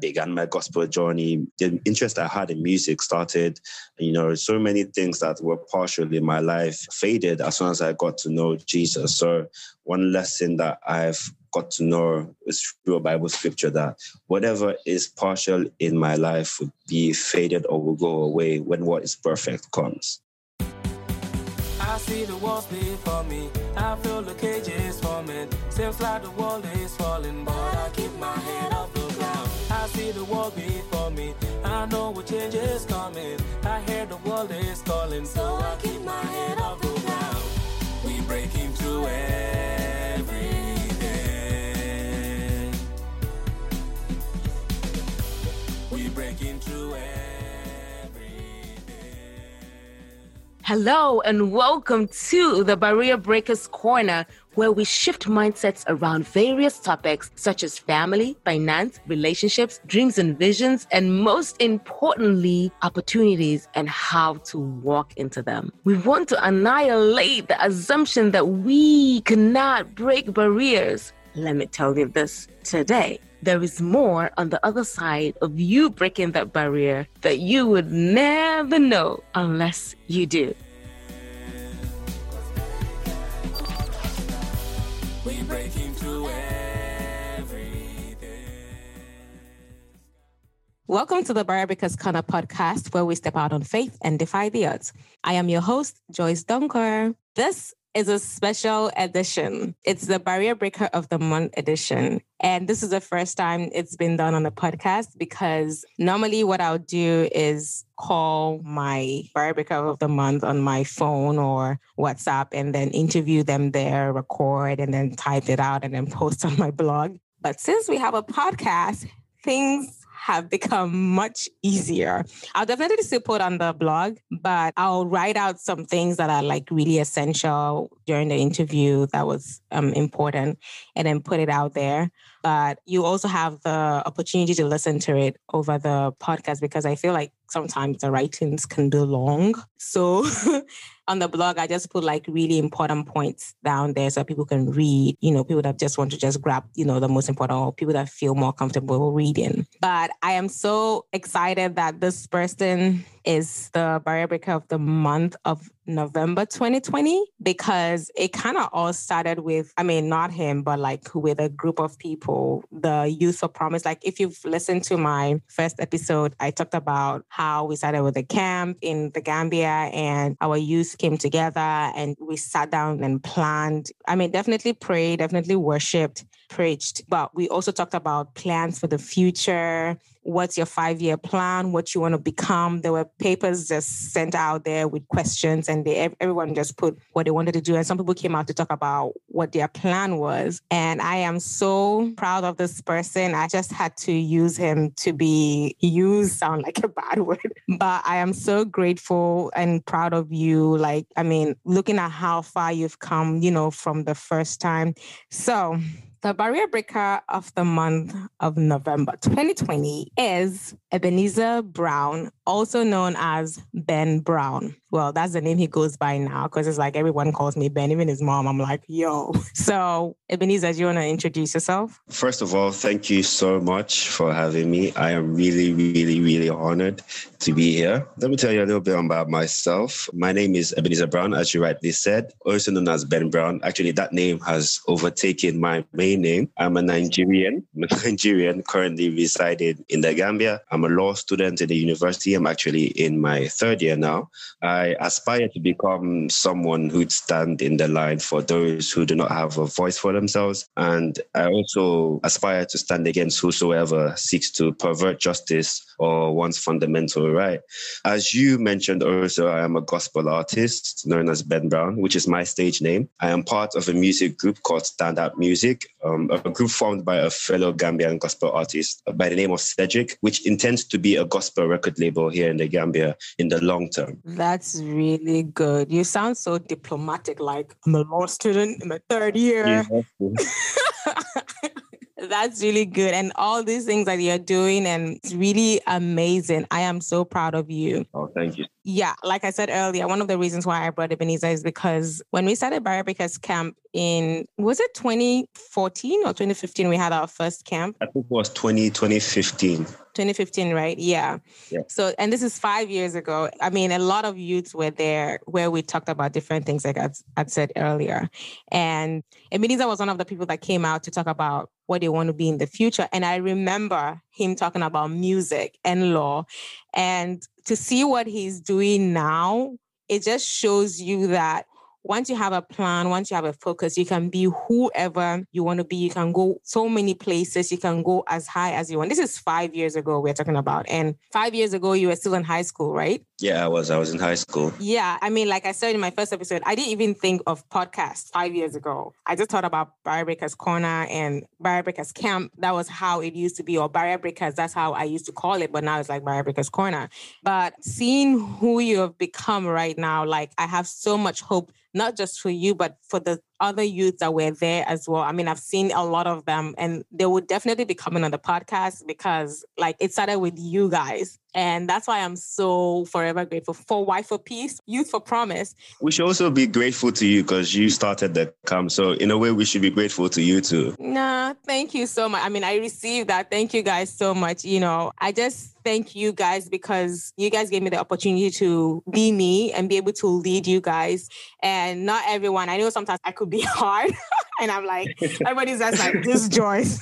Began my gospel journey, the interest I had in music started. You know, so many things that were partial in my life faded as soon as I got to know Jesus. So, one lesson that I've got to know is through a Bible scripture that whatever is partial in my life would be faded or will go away when what is perfect comes. I see the walls before me. I feel the cages forming. Seems like the world is falling, but I keep my head. I see the wall before me. I know what change is coming. I hear the world is calling, so I keep my head off the ground. We breaking through every day. We breaking Hello, and welcome to the Barrier Breakers Corner, where we shift mindsets around various topics such as family, finance, relationships, dreams and visions, and most importantly, opportunities and how to walk into them. We want to annihilate the assumption that we cannot break barriers. Let me tell you this today there is more on the other side of you breaking that barrier that you would never know unless you do. Welcome to the Barrier Breakers Corner podcast, where we step out on faith and defy the odds. I am your host, Joyce Dunker. This is a special edition. It's the Barrier Breaker of the Month edition. And this is the first time it's been done on a podcast because normally what I'll do is call my Barrier Breaker of the Month on my phone or WhatsApp and then interview them there, record, and then type it out and then post on my blog. But since we have a podcast, things have become much easier. I'll definitely still put on the blog, but I'll write out some things that are like really essential during the interview that was um, important and then put it out there. But you also have the opportunity to listen to it over the podcast because I feel like sometimes the writings can be long. So on the blog, I just put like really important points down there so people can read, you know, people that just want to just grab, you know, the most important or people that feel more comfortable reading. But I am so excited that this person is the breaker of the month of November 2020 because it kind of all started with, I mean, not him, but like with a group of people, the Youth of Promise. Like, if you've listened to my first episode, I talked about how we started with a camp in the Gambia and our youth came together and we sat down and planned. I mean, definitely prayed, definitely worshiped, preached, but we also talked about plans for the future what's your five year plan, what you want to become. There were papers just sent out there with questions, and they, everyone just put what they wanted to do. And some people came out to talk about what their plan was. And I am so proud of this person. I just had to use him to be used, sound like a bad word, but I am so grateful and proud of you. Like, I mean, looking at how far you've come, you know, from the first time. So, the barrier breaker of the month of November 2020 is Ebenezer Brown, also known as Ben Brown. Well, that's the name he goes by now because it's like everyone calls me Ben, even his mom. I'm like, yo. So, Ebenezer, do you want to introduce yourself? First of all, thank you so much for having me. I am really, really, really honored to be here. Let me tell you a little bit about myself. My name is Ebenezer Brown, as you rightly said, also known as Ben Brown. Actually, that name has overtaken my main name. I'm a Nigerian. I'm a Nigerian currently residing in the Gambia. I'm a law student in the university. I'm actually in my third year now. I aspire to become someone who'd stand in the line for those who do not have a voice for themselves. And I also aspire to stand against whosoever seeks to pervert justice or one's fundamental right. As you mentioned also, I am a gospel artist known as Ben Brown, which is my stage name. I am part of a music group called Stand Up Music, um, a group formed by a fellow Gambian gospel artist by the name of Cedric, which intends to be a gospel record label here in the Gambia in the long term. That's really good. You sound so diplomatic, like I'm a law student in my third year. Yeah. That's really good. And all these things that you're doing, and it's really amazing. I am so proud of you. Oh, thank you. Yeah, like I said earlier, one of the reasons why I brought Ebenezer is because when we started Breakers Camp in, was it 2014 or 2015, we had our first camp? I think it was 20, 2015. 2015, right? Yeah. yeah. So, and this is five years ago. I mean, a lot of youths were there where we talked about different things, like I would said earlier. And Ebenezer was one of the people that came out to talk about what they want to be in the future. And I remember him talking about music and law. And to see what he's doing now, it just shows you that once you have a plan, once you have a focus, you can be whoever you want to be. You can go so many places. You can go as high as you want. This is five years ago we're talking about. And five years ago, you were still in high school, right? Yeah, I was. I was in high school. Yeah. I mean, like I said in my first episode, I didn't even think of podcasts five years ago. I just thought about Barrier Breakers Corner and Barrier Breakers Camp. That was how it used to be, or Barrier Breakers. That's how I used to call it. But now it's like Barrier Breakers Corner. But seeing who you have become right now, like I have so much hope not just for you, but for the other youths that were there as well. I mean, I've seen a lot of them and they would definitely be coming on the podcast because like it started with you guys. And that's why I'm so forever grateful for Wife for Peace, Youth for Promise. We should also be grateful to you because you started the camp. So in a way, we should be grateful to you too. Nah, thank you so much. I mean, I received that. Thank you guys so much. You know, I just thank you guys because you guys gave me the opportunity to be me and be able to lead you guys. And not everyone, I know sometimes I could be hard. and I'm like, everybody's just like, this Joyce.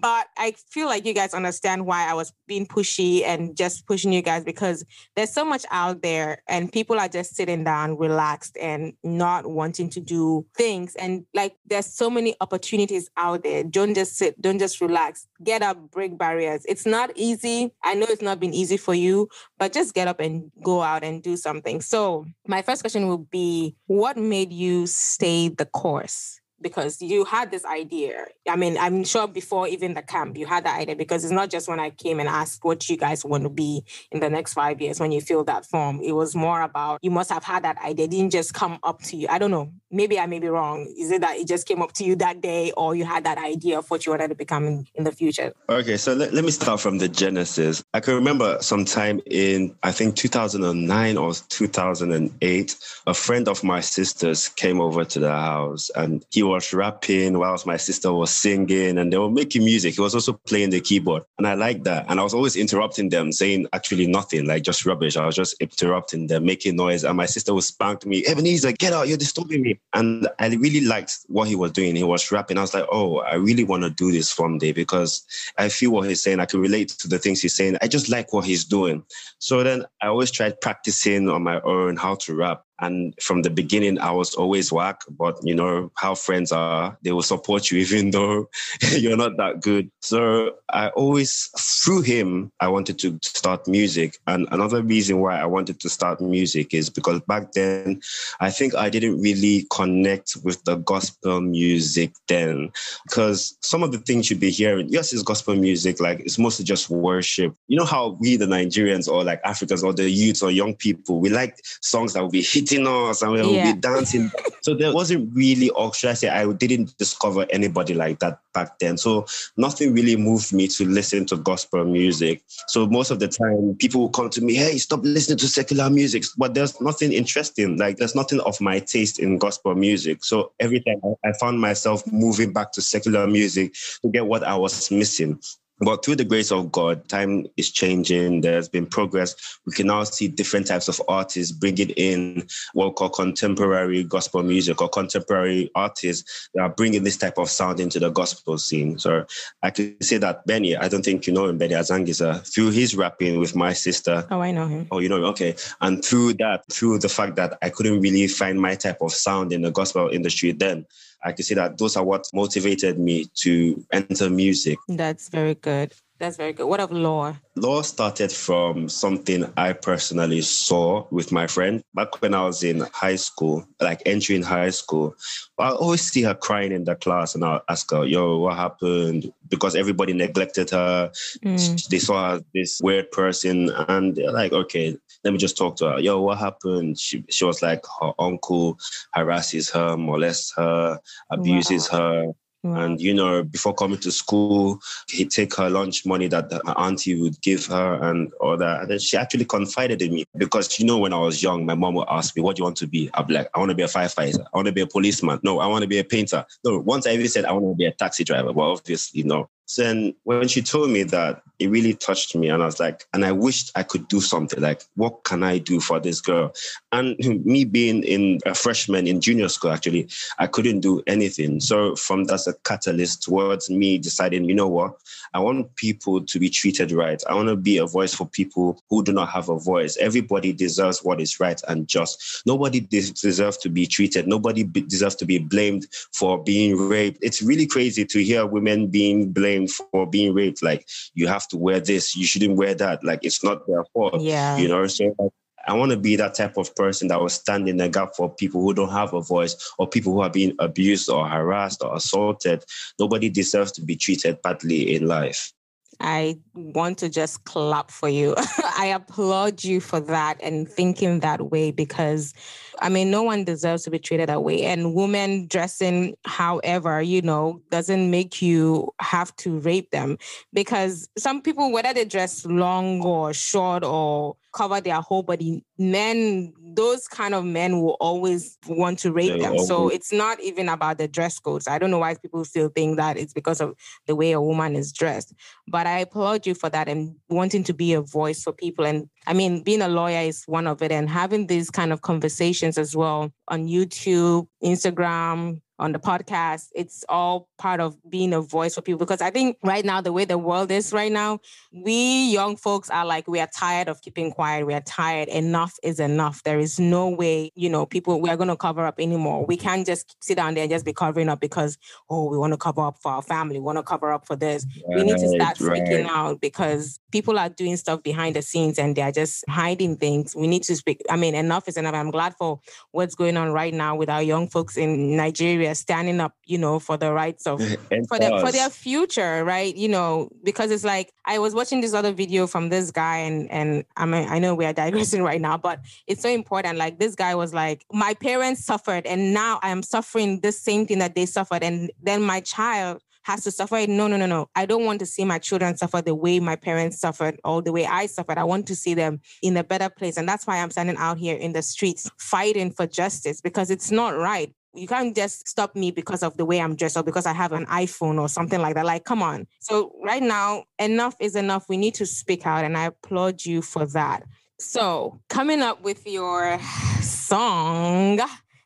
but I feel like you guys understand why I was being pushy and just pushing you guys because there's so much out there and people are just sitting down, relaxed and not wanting to do things. And like there's so many opportunities out there. Don't just sit, don't just relax. Get up, break barriers. It's not easy. I know it's not been easy for you, but just get up and go out and do something. So my first question would be what made you stay the course? Because you had this idea. I mean, I'm sure before even the camp, you had that idea because it's not just when I came and asked what you guys want to be in the next five years when you fill that form. It was more about you must have had that idea. It didn't just come up to you. I don't know. Maybe I may be wrong. Is it that it just came up to you that day or you had that idea of what you wanted to become in, in the future? Okay, so let, let me start from the genesis. I can remember sometime in, I think 2009 or 2008, a friend of my sister's came over to the house and he was rapping whilst my sister was singing and they were making music. He was also playing the keyboard. And I liked that. And I was always interrupting them, saying actually nothing, like just rubbish. I was just interrupting them, making noise. And my sister would spank me, Ebenezer, get out, you're disturbing me. And I really liked what he was doing. He was rapping. I was like, oh, I really want to do this one day because I feel what he's saying. I can relate to the things he's saying. I just like what he's doing. So then I always tried practicing on my own how to rap. And from the beginning, I was always whack, but you know how friends are, they will support you even though you're not that good. So I always, through him, I wanted to start music. And another reason why I wanted to start music is because back then, I think I didn't really connect with the gospel music then. Because some of the things you'd be hearing, yes, it's gospel music, like it's mostly just worship. You know how we, the Nigerians or like Africans or the youths or young people, we like songs that will be hit hitting us and we will yeah. be dancing. so there wasn't really, or should I say, I didn't discover anybody like that back then. So nothing really moved me to listen to gospel music. So most of the time, people will come to me, hey, stop listening to secular music. But there's nothing interesting. Like there's nothing of my taste in gospel music. So every time I found myself moving back to secular music to get what I was missing. But through the grace of God, time is changing. There's been progress. We can now see different types of artists bringing in what we call contemporary gospel music or contemporary artists that are bringing this type of sound into the gospel scene. So I can say that Benny, I don't think you know him, Benny Azangisa, through his rapping with my sister. Oh, I know him. Oh, you know him? Okay. And through that, through the fact that I couldn't really find my type of sound in the gospel industry then, I can say that those are what motivated me to enter music. That's very good. That's very good. What of law? Law started from something I personally saw with my friend back when I was in high school, like entering high school. I always see her crying in the class and I'll ask her, yo, what happened? Because everybody neglected her. Mm. They saw her this weird person and they're like, okay, let me just talk to her. Yo, what happened? She, she was like, her uncle harasses her, molests her, abuses wow. her And, you know, before coming to school, he'd take her lunch money that her auntie would give her and all that. And then she actually confided in me because, you know, when I was young, my mom would ask me, What do you want to be? I'd be like, I want to be a firefighter. I want to be a policeman. No, I want to be a painter. No, once I even said, I want to be a taxi driver. Well, obviously, no. So then when she told me that, it really touched me. And I was like, and I wished I could do something. Like, what can I do for this girl? And me being in a freshman in junior school, actually, I couldn't do anything. So from that's a catalyst towards me deciding, you know what? I want people to be treated right. I want to be a voice for people who do not have a voice. Everybody deserves what is right and just. Nobody deserves to be treated. Nobody deserves to be blamed for being raped. It's really crazy to hear women being blamed for being raped. Like you have to wear this, you shouldn't wear that. Like it's not their fault. Yeah. You know, so like, I want to be that type of person that will stand in the gap for people who don't have a voice or people who are being abused or harassed or assaulted. Nobody deserves to be treated badly in life. I want to just clap for you. I applaud you for that and thinking that way because I mean, no one deserves to be treated that way. And women dressing however, you know, doesn't make you have to rape them because some people, whether they dress long or short or cover their whole body, men, those kind of men will always want to rape them. Always. So it's not even about the dress codes. I don't know why people still think that it's because of the way a woman is dressed. But I applaud you for that and wanting to be a voice for people. And I mean, being a lawyer is one of it, and having these kind of conversations as well on YouTube, Instagram, on the podcast. It's all part of being a voice for people because I think right now, the way the world is right now, we young folks are like, we are tired of keeping quiet. We are tired. Enough is enough. There is no way, you know, people, we are going to cover up anymore. We can't just sit down there and just be covering up because, oh, we want to cover up for our family. We want to cover up for this. Right, we need to start speaking right. out because people are doing stuff behind the scenes and they're just hiding things. We need to speak. I mean, enough is enough. I'm glad for what's going on right now with our young folks in Nigeria they're standing up, you know, for the rights of for their for their future, right? You know, because it's like I was watching this other video from this guy, and and I mean I know we are digressing right now, but it's so important. Like this guy was like, my parents suffered, and now I am suffering the same thing that they suffered, and then my child has to suffer. No, no, no, no. I don't want to see my children suffer the way my parents suffered or the way I suffered. I want to see them in a better place. And that's why I'm standing out here in the streets fighting for justice because it's not right you can't just stop me because of the way I'm dressed or because I have an iPhone or something like that. Like, come on. So, right now, enough is enough. We need to speak out, and I applaud you for that. So, coming up with your song,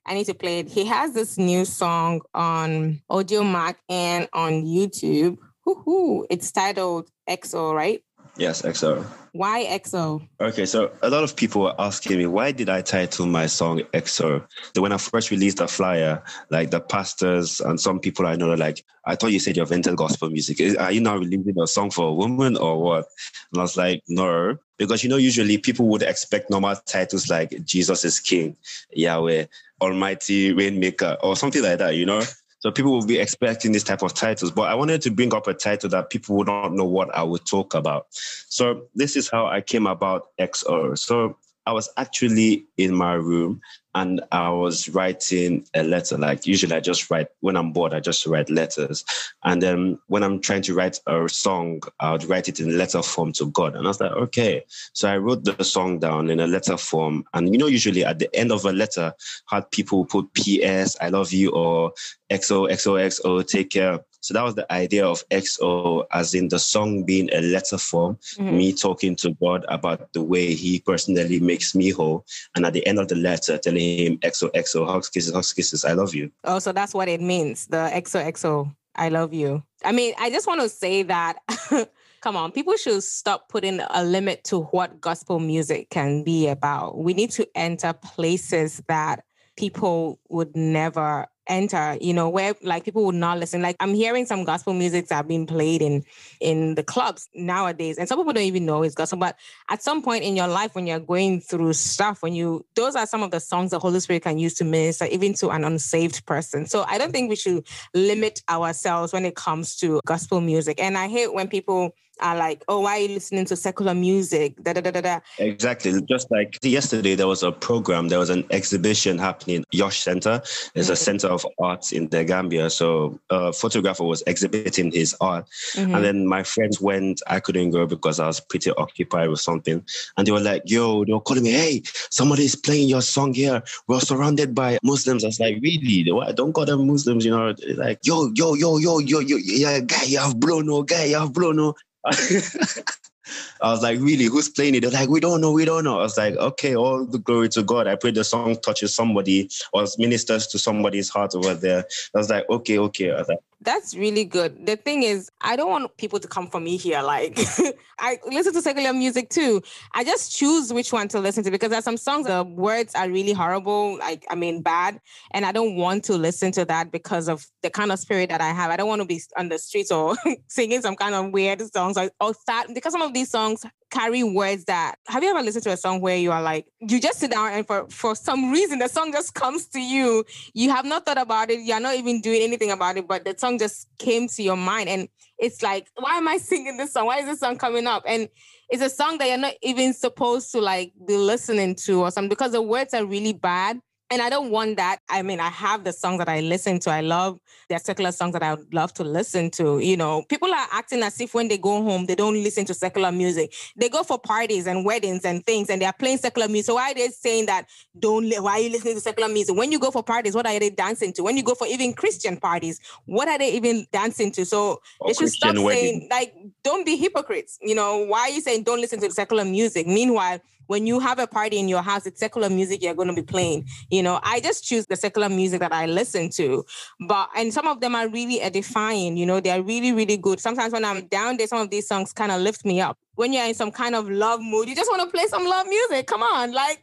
I need to play it. He has this new song on Audiomack and on YouTube. Woo-hoo. It's titled XO, right? Yes, XO. Why XO? Okay, so a lot of people were asking me why did I title my song XO? So when I first released the flyer, like the pastors and some people I know are like, I thought you said you've entered gospel music. Are you now releasing a song for a woman or what? And I was like, no, because you know usually people would expect normal titles like Jesus is King, Yahweh, Almighty Rainmaker, or something like that. You know. So people will be expecting this type of titles, but I wanted to bring up a title that people would not know what I would talk about. So this is how I came about XO. So I was actually in my room and I was writing a letter. Like usually I just write when I'm bored, I just write letters. And then when I'm trying to write a song, I would write it in letter form to God. And I was like, okay. So I wrote the song down in a letter form. And you know, usually at the end of a letter, had people put PS, I love you, or XO, XOXO, take care. So that was the idea of XO, as in the song being a letter form, mm-hmm. me talking to God about the way He personally makes me whole. And at the end of the letter, telling Him, XO, XO, hugs, kisses, hugs, kisses, I love you. Oh, so that's what it means, the XO, XO, I love you. I mean, I just want to say that. come on, people should stop putting a limit to what gospel music can be about. We need to enter places that people would never enter you know where like people would not listen. Like i'm hearing some gospel music that have been played in in the clubs nowadays and some people don't even know it's gospel but at some point in your life when you're going through stuff when you those are some of the songs the holy spirit can use to minister even to an unsaved person. So i don't think we should limit ourselves when it comes to gospel music. And i hate when people are like, oh, why are you listening to secular music? Da, da, da, da, da. Exactly. Just like yesterday, there was a program, there was an exhibition happening. Yosh Center is mm-hmm. a center of arts in the Gambia. So a photographer was exhibiting his art. Mm-hmm. And then my friends went, I couldn't go because I was pretty occupied with something. And they were like, yo, they were calling me, hey, somebody's playing your song here. We're surrounded by Muslims. I was like, really? Don't call them Muslims, you know? Like, yo, yo, yo, yo, yo, yo, yeah, guy, you have blown, no, guy, you have blown, no. I was like, really, who's playing it? They're like, we don't know, we don't know. I was like, okay, all the glory to God. I pray the song touches somebody or ministers to somebody's heart over there. I was like, okay, okay. I was like, that's really good. The thing is, I don't want people to come for me here. Like, I listen to secular music too. I just choose which one to listen to because there's some songs the words are really horrible, like I mean bad, and I don't want to listen to that because of the kind of spirit that I have. I don't want to be on the streets or singing some kind of weird songs or, or that because some of these songs carry words that have you ever listened to a song where you are like you just sit down and for for some reason the song just comes to you? You have not thought about it you're not even doing anything about it but the song just came to your mind and it's like why am i singing this song? Why is this song coming up? And it's a song that you're not even supposed to like be listening to or something because the words are really bad and I don't want that. I mean, I have the songs that I listen to. I love there are secular songs that I would love to listen to. You know, people are acting as if when they go home, they don't listen to secular music. They go for parties and weddings and things, and they are playing secular music. So why are they saying that don't why are you listening to secular music? When you go for parties, what are they dancing to? When you go for even Christian parties, what are they even dancing to? So or they should Christian stop wedding. saying like don't be hypocrites. You know, why are you saying don't listen to secular music? Meanwhile, when you have a party in your house, it's secular music you're going to be playing. You know, I just choose the secular music that I listen to. But, and some of them are really edifying, you know, they're really, really good. Sometimes when I'm down there, some of these songs kind of lift me up. When you're in some kind of love mood, you just want to play some love music. Come on, like,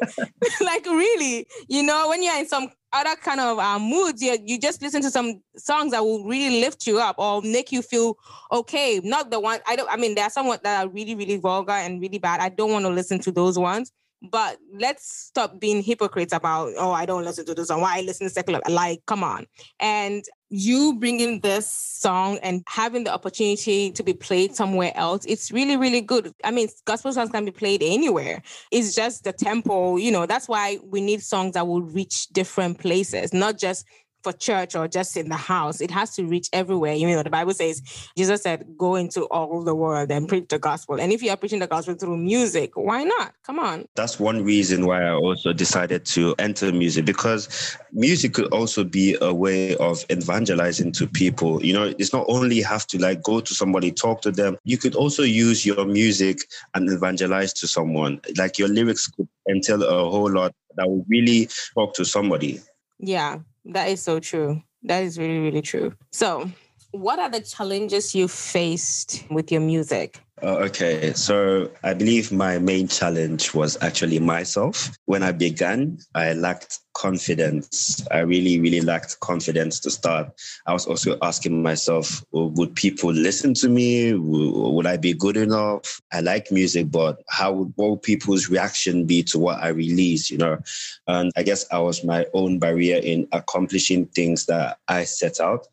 like really, you know, when you're in some other kind of uh, moods, you, you just listen to some songs that will really lift you up or make you feel okay. Not the one I don't. I mean, there are some that are really, really vulgar and really bad. I don't want to listen to those ones. But let's stop being hypocrites about, oh, I don't listen to this song. Why I listen to secular? Like, come on. And you bringing this song and having the opportunity to be played somewhere else, it's really, really good. I mean, gospel songs can be played anywhere. It's just the tempo, you know, that's why we need songs that will reach different places, not just for church or just in the house. It has to reach everywhere. You know, the Bible says, Jesus said, go into all the world and preach the gospel. And if you are preaching the gospel through music, why not? Come on. That's one reason why I also decided to enter music because music could also be a way of evangelizing to people. You know, it's not only have to like go to somebody, talk to them. You could also use your music and evangelize to someone. Like your lyrics could entail a whole lot that will really talk to somebody. Yeah, that is so true. That is really, really true. So, what are the challenges you faced with your music? Uh, okay, so I believe my main challenge was actually myself. When I began, I lacked confidence. I really, really lacked confidence to start. I was also asking myself, would people listen to me? Would I be good enough? I like music, but how would what people's reaction be to what I release? You know, and I guess I was my own barrier in accomplishing things that I set out.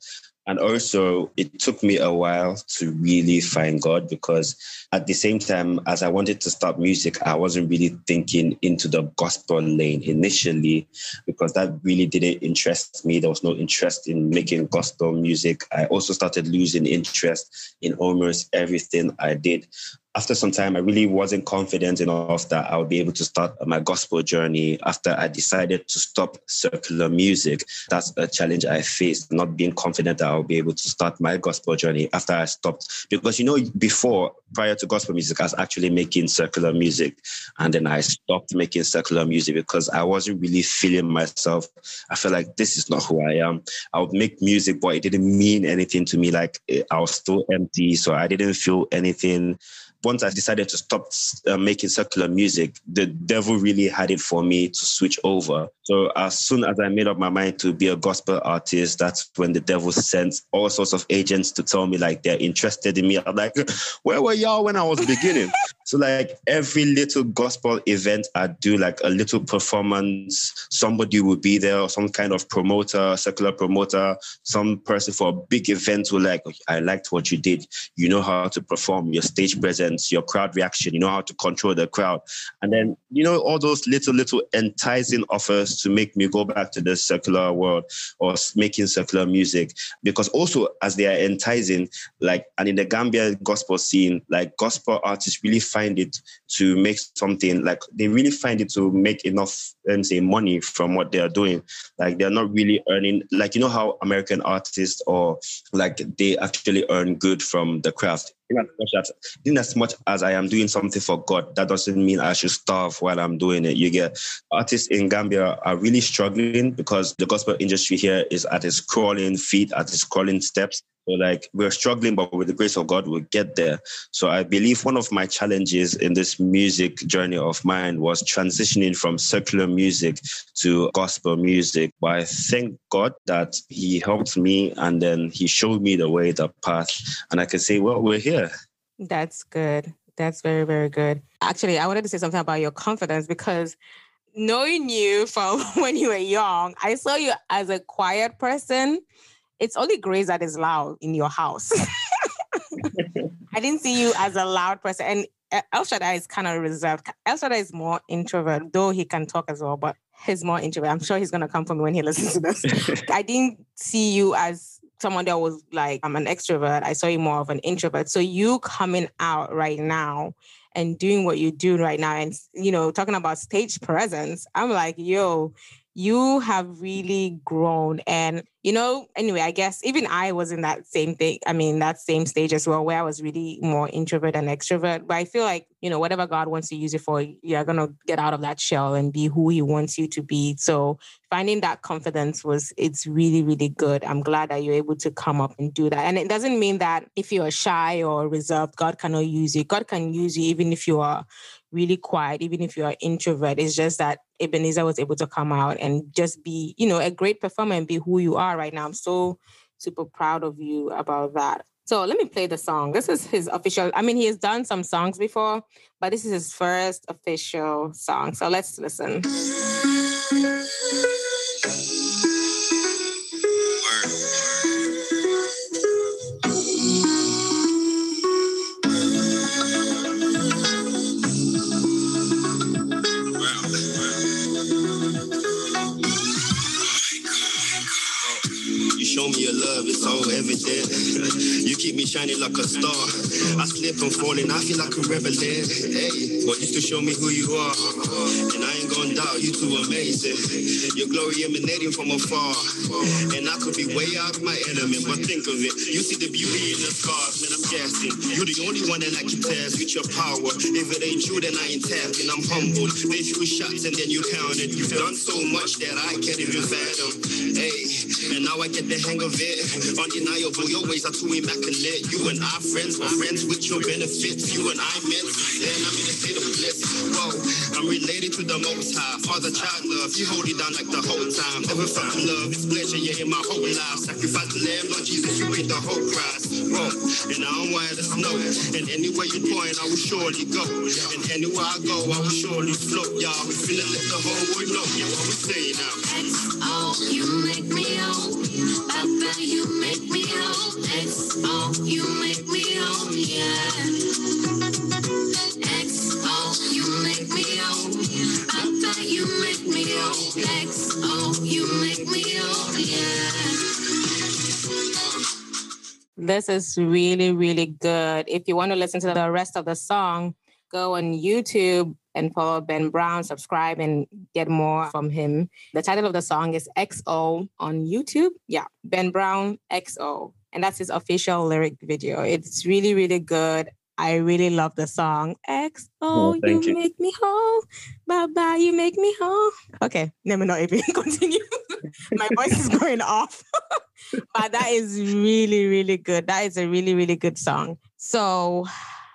And also, it took me a while to really find God because at the same time, as I wanted to start music, I wasn't really thinking into the gospel lane initially because that really didn't interest me. There was no interest in making gospel music. I also started losing interest in almost everything I did after some time, I really wasn't confident enough that I would be able to start my gospel journey after I decided to stop circular music. That's a challenge I faced, not being confident that I'll be able to start my gospel journey after I stopped. Because, you know, before, prior to gospel music, I was actually making circular music. And then I stopped making circular music because I wasn't really feeling myself. I felt like this is not who I am. I would make music, but it didn't mean anything to me. Like eh, I was still empty. So I didn't feel anything once I decided to stop uh, making secular music, the devil really had it for me to switch over. So as soon as I made up my mind to be a gospel artist, that's when the devil sent all sorts of agents to tell me like they're interested in me. I'm like, where were y'all when I was beginning? So like every little gospel event I do, like a little performance, somebody will be there, or some kind of promoter, secular promoter, some person for a big event will like, I liked what you did. You know how to perform, your stage presence, your crowd reaction, you know how to control the crowd. And then, you know, all those little, little enticing offers to make me go back to the circular world or making circular music. Because also as they are enticing, like, and in the Gambia gospel scene, like gospel artists really find it to make something like they really find it to make enough and say money from what they are doing. Like they're not really earning like you know how American artists or like they actually earn good from the craft. In as as much as I am doing something for God, that doesn't mean I should starve while I'm doing it. You get artists in Gambia are really struggling because the gospel industry here is at its crawling feet, at its crawling steps. So like we're struggling, but with the grace of God, we'll get there. So I believe one of my challenges in this music journey of mine was transitioning from secular music to gospel music. But I thank God that He helped me and then He showed me the way, the path. And I can say, well, we're here. That's good. That's very, very good. Actually, I wanted to say something about your confidence because knowing you from when you were young, I saw you as a quiet person it's only Grace that is loud in your house. I didn't see you as a loud person. And uh, El Shaddai is kind of reserved. El Shaddai is more introvert, though he can talk as well, but he's more introvert. I'm sure he's going to come for me when he listens to this. I didn't see you as someone that was like, I'm an extrovert. I saw you more of an introvert. So you coming out right now and doing what you're doing right now and, you know, talking about stage presence, I'm like, yo, you have really grown. And, you know, anyway, I guess even I was in that same thing. I mean, that same stage as well, where I was really more introvert and extrovert. But I feel like, you know, whatever God wants to use it for, you're going to get out of that shell and be who He wants you to be. So finding that confidence was, it's really, really good. I'm glad that you're able to come up and do that. And it doesn't mean that if you're shy or reserved, God cannot use you. God can use you even if you are really quiet, even if you're an introvert. It's just that Ebenezer was able to come out and just be, you know, a great performer and be who you are right now. I'm so super proud of you about that. So let me play the song. This is his official. I mean, he has done some songs before, but this is his first official song. So let's listen. Me shining like a star. I slip and fall and I feel like a rebel. Hey, but you still show me who you are. And I ain't gonna doubt you too amazing. Your glory emanating from afar. And I could be way out of my element, but think of it. You see the beauty in the scars, man, I'm guessing. You're the only one that I can test with your power. If it ain't you, then I ain't tapping. I'm humbled. They few shots and then you counted. You've done so much that I can't even fathom. Hey, and now I get the hang of it. Undeniable, your ways are too immaculate. You and I friends, my friends with your benefits. You and I met, then I'm in a state of bliss. Whoa, I'm related to the most high. Father, child love, you hold it down like the whole time. Never felt love, it's pleasure, yeah, in my whole life. Sacrifice the lamb, Lord Jesus, you paid the whole price. Whoa, and I don't want to snow. And anywhere you point, I will surely go. And anywhere I go, I will surely float. Y'all, we finna let the whole world know. Yeah, what we say now. Oh, you make me whole. Papa, you make me whole. You make me whole, yeah. XO, you make me whole. Oh, Papa, you make me whole. XO, you make me whole, oh, yeah. This is really, really good. If you want to listen to the rest of the song, go on YouTube and follow Ben Brown, subscribe and get more from him. The title of the song is XO on YouTube. Yeah, Ben Brown XO and that's his official lyric video. It's really, really good. I really love the song. X oh, you, you, make me whole. Bye bye, you make me whole. Okay, let me not even continue. My voice is going off. but that is really, really good. That is a really, really good song. So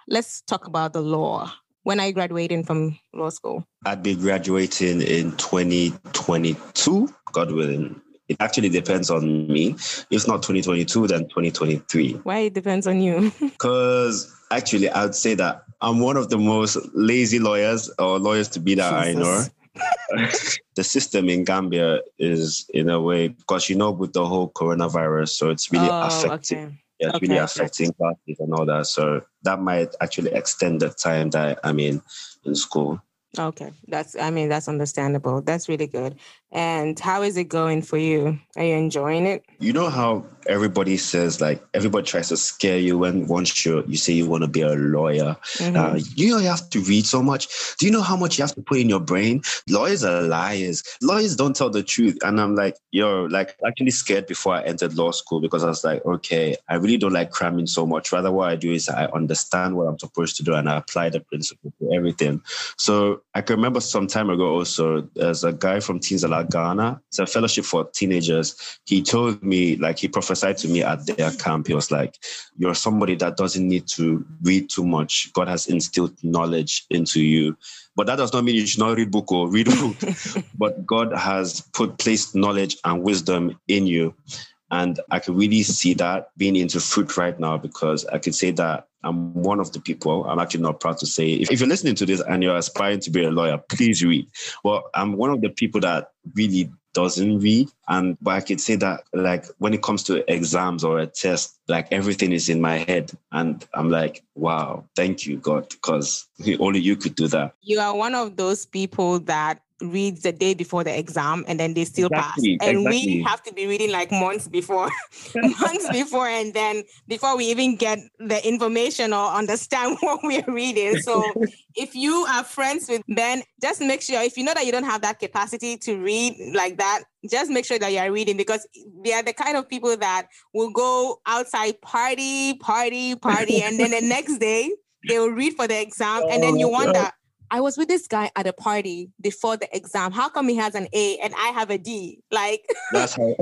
let's talk about the law. When are you graduating from law school? I'd be graduating in 2022, God willing. It actually depends on me. If not 2022, then 2023. Why it depends on you? Because actually, I would say that I'm one of the most lazy lawyers or lawyers to be that Jesus. I know. the system in Gambia is in a way because you know with the whole coronavirus, so it's really oh, affecting. Okay. Yeah, it's okay. really affecting classes and all that. So that might actually extend the time that I'm in in school. Okay, that's I mean that's understandable. That's really good. And how is it going for you? Are you enjoying it? You know how everybody says like everybody tries to scare you when once you you say you want to be a lawyer. Mm-hmm. Uh, you know you have to read so much. Do you know how much you have to put in your brain? Lawyers are liars. Lawyers don't tell the truth. And I'm like, yo, like actually scared before I entered law school because I was like, okay, I really don't like cramming so much. Rather, what I do is I understand what I'm supposed to do and I apply the principle to everything. So I can remember some time ago also, there's a guy from Teens Allowed Ghana. It's a fellowship for teenagers. He told me, like, he prophesied to me at their camp. He was like, You're somebody that doesn't need to read too much. God has instilled knowledge into you. But that does not mean you should not read book or read a book. but God has put placed knowledge and wisdom in you. And I can really see that being into fruit right now because I can say that I'm one of the people, I'm actually not proud to say, if, if you're listening to this and you're aspiring to be a lawyer, please read. Well, I'm one of the people that really doesn't read. And but I could say that like when it comes to exams or a test, like everything is in my head. And I'm like, wow, thank you, God, because only you could do that. You are one of those people that reads the day before the exam and then they still exactly, pass. And exactly. we have to be reading like months before, months before, and then before we even get the information or understand what we're reading. So if you are friends with Ben, just make sure if you know that you don't have that capacity to read like that, just make sure that you are reading because they are the kind of people that will go outside party, party, party, and then the next day they will read for the exam, and then you oh, wonder I was with this guy at a party before the exam. How come he has an A and I have a D? Like, that's how.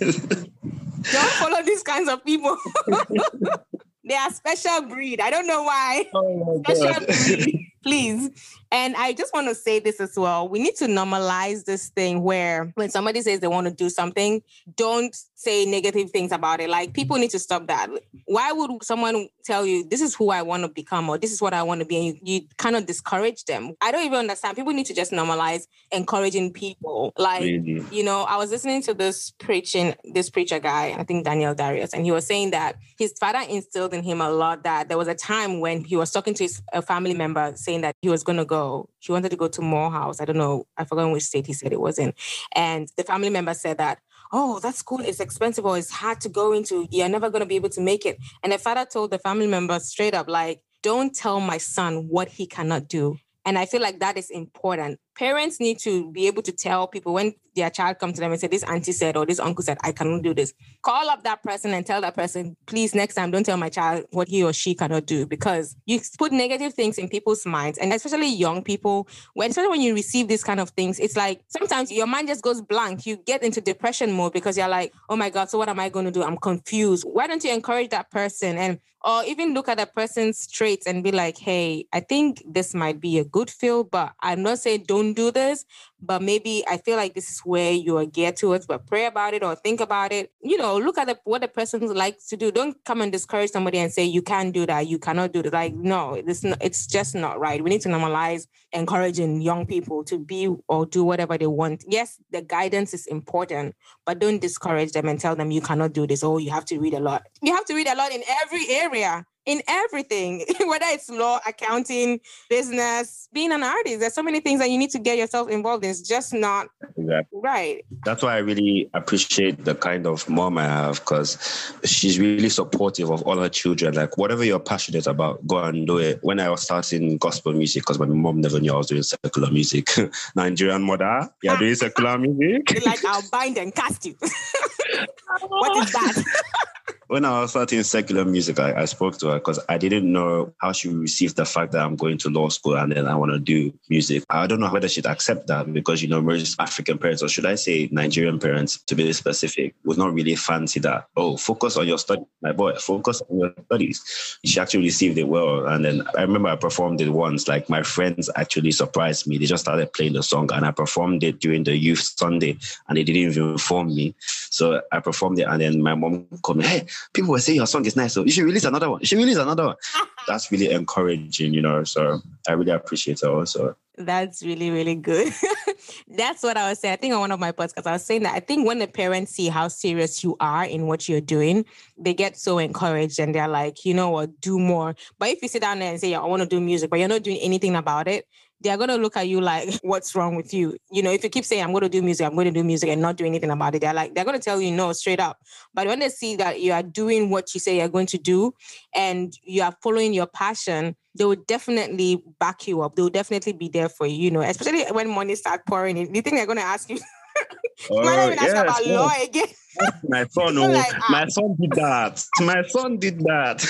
don't follow these kinds of people. they are special breed. I don't know why. Oh special breed please. And I just want to say this as well. We need to normalize this thing where when somebody says they want to do something, don't say negative things about it. Like people need to stop that. Why would someone tell you this is who I want to become or this is what I want to be and you, you kind of discourage them? I don't even understand. People need to just normalize encouraging people. Like, you know, I was listening to this preaching, this preacher guy, I think Daniel Darius, and he was saying that his father instilled in him a lot that there was a time when he was talking to his a family member saying that he was going to go. He wanted to go to Morehouse. I don't know. I forgot which state he said it was in. And the family member said that, oh, that school is expensive or it's hard to go into. You're never going to be able to make it. And the father told the family member straight up, like, don't tell my son what he cannot do. And I feel like that is important parents need to be able to tell people when their child comes to them and say, This auntie said or this uncle said, I cannot do this. Call up that person and tell that person, please next time don't tell my child what he or she cannot do because you put negative things in people's minds and especially young people, when especially when you receive these kind of things, it's like sometimes your mind just goes blank. You get into depression mode because you're like, oh my God, so what am I going to do? I'm confused. Why don't you encourage that person and or even look at a person's traits and be like, hey, I think this might be a good feel but I'm not saying don't do this, but maybe I feel like this is where you are geared towards, but pray about it or think about it. You know, look at the, what the person likes to do. Don't come and discourage somebody and say, you can't do that, you cannot do that. Like, no, this it's just not right. We need to normalize encouraging young people to be or do whatever they want. Yes, the guidance is important, but don't discourage them and tell them you cannot do this. Oh, you have to read a lot. You have to read a lot in every area in everything, whether it's law, accounting, business, being an artist. There's so many things that you need to get yourself involved in. It's just not exactly. right. That's why I really appreciate the kind of mom I have because she's really supportive of all her children. Like whatever you're passionate about, go and do it. When I was starting gospel music, because my mom never knew I was doing secular music. Nigerian mother, you're doing secular music. like I'll bind and cast you. what is that? When I was starting secular music, I, I spoke to her because I didn't know how she received the fact that I'm going to law school and then I want to do music. I don't know whether she'd accept that because, you know, most African parents, or should I say Nigerian parents, to be specific, would not really fancy that. Oh, focus on your studies, my boy, focus on your studies. She actually received it well. And then I remember I performed it once. Like my friends actually surprised me. They just started playing the song and I performed it during the youth Sunday and they didn't even inform me. So I performed it and then my mom called me, hey, people will say your song is nice, so you should release another one. You should release another one. That's really encouraging, you know. So I really appreciate it also. That's really, really good. That's what I was saying. I think on one of my podcasts, I was saying that I think when the parents see how serious you are in what you're doing, they get so encouraged and they're like, you know what, do more. But if you sit down there and say, yeah, I want to do music, but you're not doing anything about it, they're going to look at you like, what's wrong with you? You know, if you keep saying, I'm going to do music, I'm going to do music and not do anything about it, they're like, they're going to tell you no straight up. But when they see that you are doing what you say you're going to do and you are following your passion, they will definitely back you up. They will definitely be there for you, you know, especially when money start pouring in. You think they're going to ask you? Oh, might even ask yes, about yes. law again. My son, oh, like, ah. my son did that. My son did that.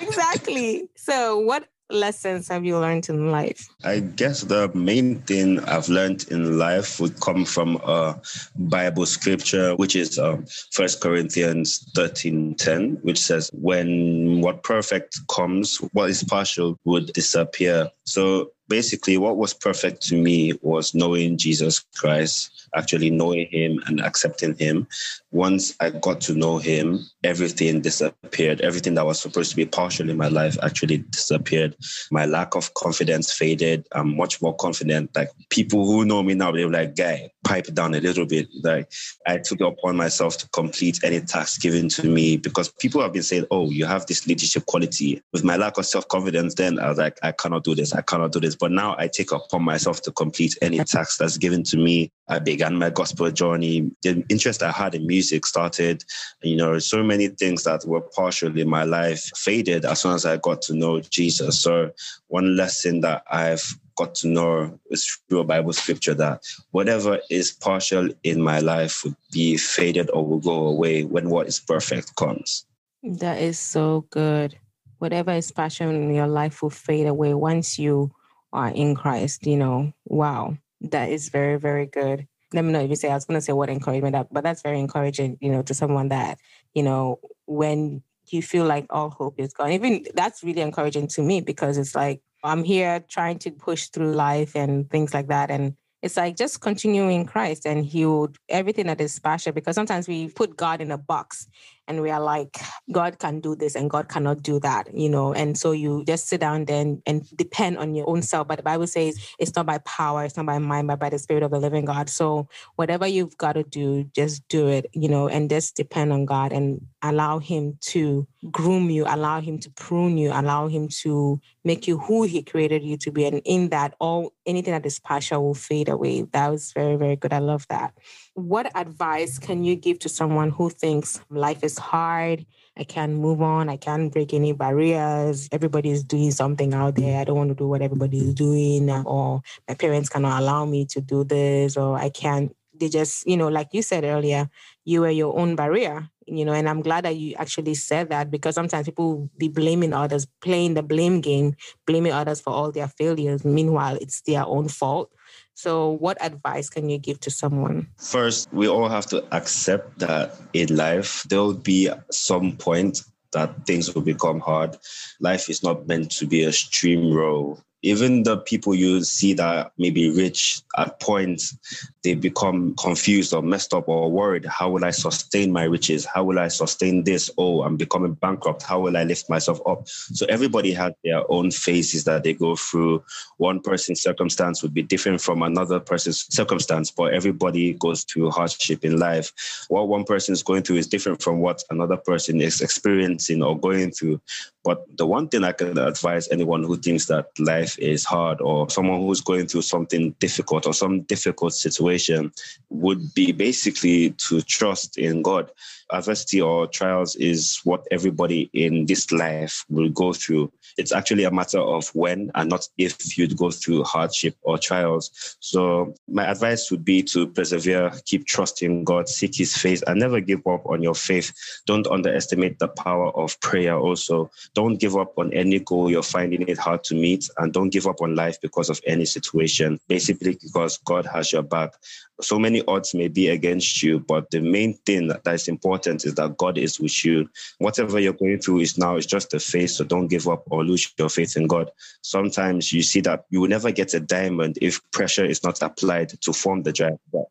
exactly. So, what lessons have you learned in life? I guess the main thing I've learned in life would come from a Bible scripture, which is um, First Corinthians thirteen ten, which says, "When what perfect comes, what is partial would disappear." So basically, what was perfect to me was knowing Jesus Christ, actually knowing Him and accepting Him. Once I got to know Him, everything disappeared. Everything that was supposed to be partial in my life actually disappeared. My lack of confidence faded. I'm much more confident. Like people who know me now, they're like, guy, pipe down a little bit. Like I took it upon myself to complete any task given to me because people have been saying, oh, you have this leadership quality. With my lack of self confidence, then I was like, I cannot do this. I cannot do this. But now I take upon myself to complete any task that's given to me. I began my gospel journey. The interest I had in music started. You know, so many things that were partial in my life faded as soon as I got to know Jesus. So one lesson that I've got to know is through a Bible scripture that whatever is partial in my life would be faded or will go away when what is perfect comes. That is so good. Whatever is passion in your life will fade away once you are in Christ, you know. Wow. That is very, very good. Let me know if you say I was gonna say what encouragement that, but that's very encouraging, you know, to someone that, you know, when you feel like all hope is gone. Even that's really encouraging to me because it's like I'm here trying to push through life and things like that. And it's like just continuing in Christ and he would everything that is special because sometimes we put God in a box and we are like, God can do this and God cannot do that, you know. And so you just sit down there and, and depend on your own self. But the Bible says it's not by power, it's not by mind, but by the Spirit of the living God. So whatever you've got to do, just do it, you know, and just depend on God and allow Him to groom you, allow Him to prune you, allow Him to make you who He created you to be. And in that, all anything that is partial will fade away. That was very, very good. I love that. What advice can you give to someone who thinks life is hard? I can't move on. I can't break any barriers. Everybody is doing something out there. I don't want to do what everybody is doing, or my parents cannot allow me to do this, or I can't. They just, you know, like you said earlier, you were your own barrier, you know, and I'm glad that you actually said that because sometimes people be blaming others, playing the blame game, blaming others for all their failures. Meanwhile, it's their own fault. So, what advice can you give to someone? First, we all have to accept that in life, there will be some point that things will become hard. Life is not meant to be a stream row. Even the people you see that may be rich at points, they become confused or messed up or worried. How will I sustain my riches? How will I sustain this? Oh, I'm becoming bankrupt. How will I lift myself up? So everybody has their own phases that they go through. One person's circumstance would be different from another person's circumstance, but everybody goes through hardship in life. What one person is going through is different from what another person is experiencing or going through. But the one thing I can advise anyone who thinks that life is hard or someone who's going through something difficult or some difficult situation would be basically to trust in God. Adversity or trials is what everybody in this life will go through. It's actually a matter of when and not if you'd go through hardship or trials. So, my advice would be to persevere, keep trusting God, seek His face, and never give up on your faith. Don't underestimate the power of prayer, also. Don't give up on any goal you're finding it hard to meet, and don't give up on life because of any situation, basically, because God has your back. So many odds may be against you, but the main thing that is important is that God is with you. Whatever you're going through is now is just a phase, so don't give up or lose your faith in God. Sometimes you see that you will never get a diamond if pressure is not applied to form the,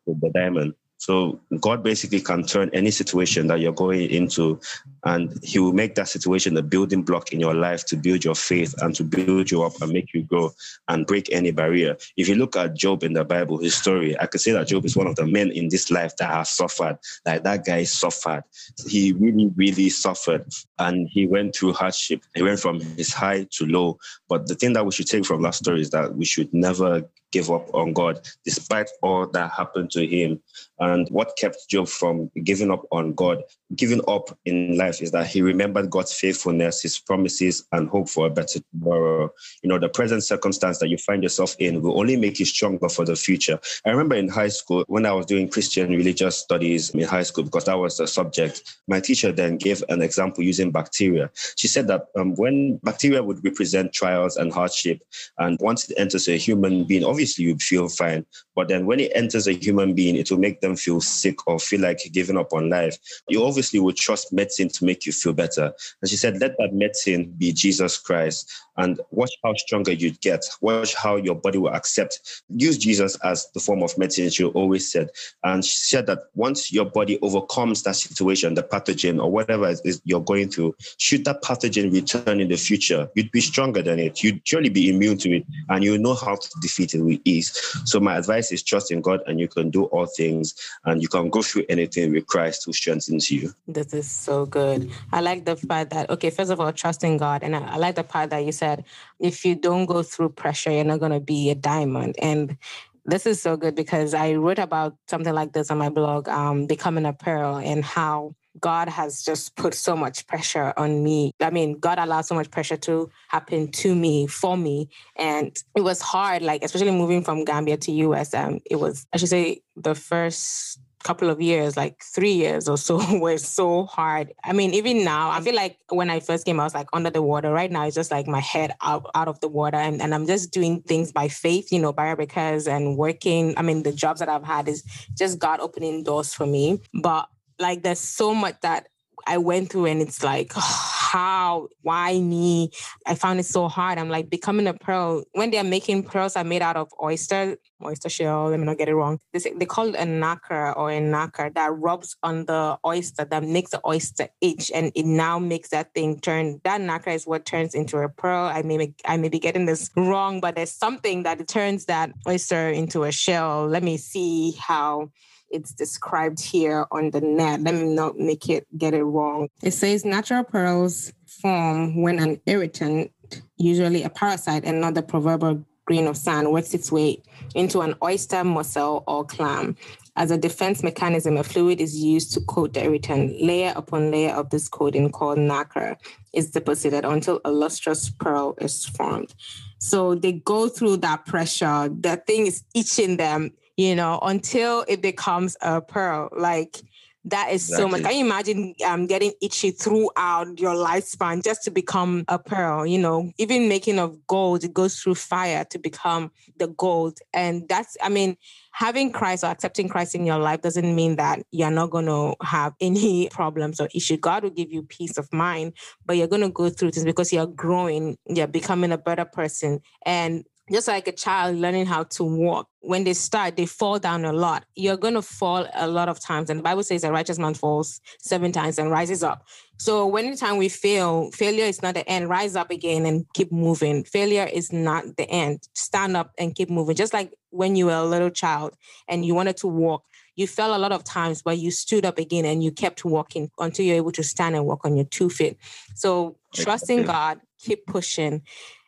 the diamond. So God basically can turn any situation that you're going into and he will make that situation a building block in your life to build your faith and to build you up and make you grow and break any barrier. If you look at Job in the Bible, his story, I could say that Job is one of the men in this life that has suffered. Like that guy suffered. He really, really suffered and he went through hardship. He went from his high to low. But the thing that we should take from that story is that we should never give up on God despite all that happened to him. And what kept Job from giving up on God, giving up in life, is that he remembered God's faithfulness, his promises, and hope for a better tomorrow. You know, the present circumstance that you find yourself in will only make you stronger for the future. I remember in high school when I was doing Christian religious studies in high school, because that was the subject, my teacher then gave an example using bacteria. She said that um, when bacteria would represent trials and hardship, and once it enters a human being, obviously obviously you feel fine. But then when it enters a human being, it will make them feel sick or feel like giving up on life. You obviously would trust medicine to make you feel better. And she said, let that medicine be Jesus Christ and watch how stronger you'd get. Watch how your body will accept. Use Jesus as the form of medicine, she always said. And she said that once your body overcomes that situation, the pathogen or whatever it is you're going through, should that pathogen return in the future, you'd be stronger than it. You'd surely be immune to it and you know how to defeat it with ease. So my advice is trust in God and you can do all things and you can go through anything with Christ who strengthens you. This is so good. I like the fact that, okay, first of all, trust in God. And I, I like the part that you said, said, if you don't go through pressure, you're not going to be a diamond. And this is so good because I wrote about something like this on my blog, um, Becoming a Pearl, and how God has just put so much pressure on me. I mean, God allowed so much pressure to happen to me, for me. And it was hard, like, especially moving from Gambia to US. Um, it was, I should say, the first couple of years, like three years or so, were so hard. I mean, even now, I feel like when I first came, I was like under the water. Right now, it's just like my head out, out of the water. And, and I'm just doing things by faith, you know, by because and working. I mean, the jobs that I've had is just God opening doors for me. But like, there's so much that I went through, and it's like, how, why me? I found it so hard. I'm like becoming a pearl. When they're making pearls are made out of oyster, oyster shell, let me not get it wrong. They, say, they call it a nacre or a nacre that rubs on the oyster that makes the oyster itch and it now makes that thing turn. That nacre is what turns into a pearl. I may, I may be getting this wrong, but there's something that turns that oyster into a shell. Let me see how it's described here on the net. Let me not make it get it wrong. It says natural pearls form when an irritant, usually a parasite and not the proverbial grain of sand, works its way into an oyster, mussel, or clam. As a defense mechanism, a fluid is used to coat the irritant. Layer upon layer of this coating, called nacre, is deposited until a lustrous pearl is formed. So they go through that pressure. The thing is itching them you know, until it becomes a pearl. Like that is exactly. so much. Can you imagine um, getting itchy throughout your lifespan just to become a pearl? You know, even making of gold, it goes through fire to become the gold. And that's, I mean, having Christ or accepting Christ in your life doesn't mean that you're not going to have any problems or issue. God will give you peace of mind, but you're going to go through this because you're growing, you're becoming a better person. And just like a child learning how to walk, when they start, they fall down a lot. You're going to fall a lot of times. And the Bible says a righteous man falls seven times and rises up. So when anytime we fail, failure is not the end. Rise up again and keep moving. Failure is not the end. Stand up and keep moving. Just like when you were a little child and you wanted to walk, you fell a lot of times, but you stood up again and you kept walking until you're able to stand and walk on your two feet. So trusting God, keep pushing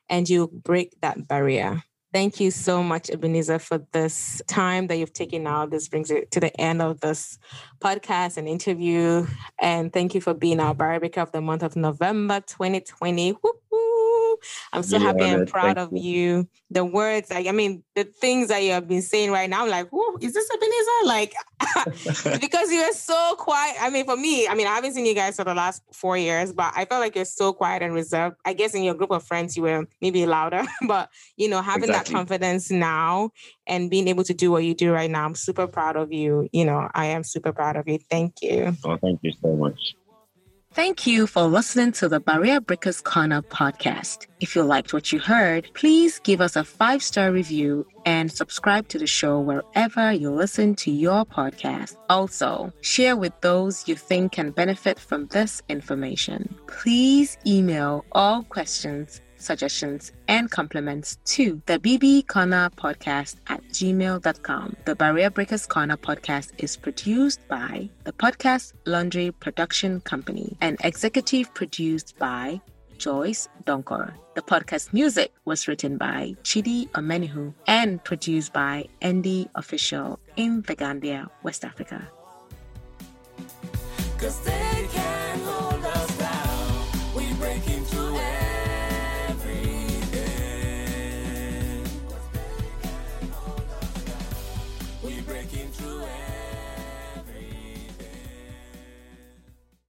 and you break that barrier. Thank you so much, Ebenezer, for this time that you've taken now. This brings it to the end of this podcast and interview. And thank you for being our Barrier of the month of November 2020. I'm so happy and proud of you. you. The words, like, I mean, the things that you have been saying right now, I'm like, whoa, is this Ebenezer? Like, because you are so quiet. I mean, for me, I mean, I haven't seen you guys for the last four years, but I felt like you're so quiet and reserved. I guess in your group of friends, you were maybe louder, but, you know, having exactly. that confidence now and being able to do what you do right now, I'm super proud of you. You know, I am super proud of you. Thank you. Oh, thank you so much. Thank you for listening to the Barrier Breakers Corner podcast. If you liked what you heard, please give us a five star review and subscribe to the show wherever you listen to your podcast. Also, share with those you think can benefit from this information. Please email all questions suggestions, and compliments to the BB Corner podcast at gmail.com. The Barrier Breakers Corner podcast is produced by the Podcast Laundry Production Company and executive produced by Joyce Donkor. The podcast music was written by Chidi Omenihu and produced by Andy Official in The Gambia, West Africa.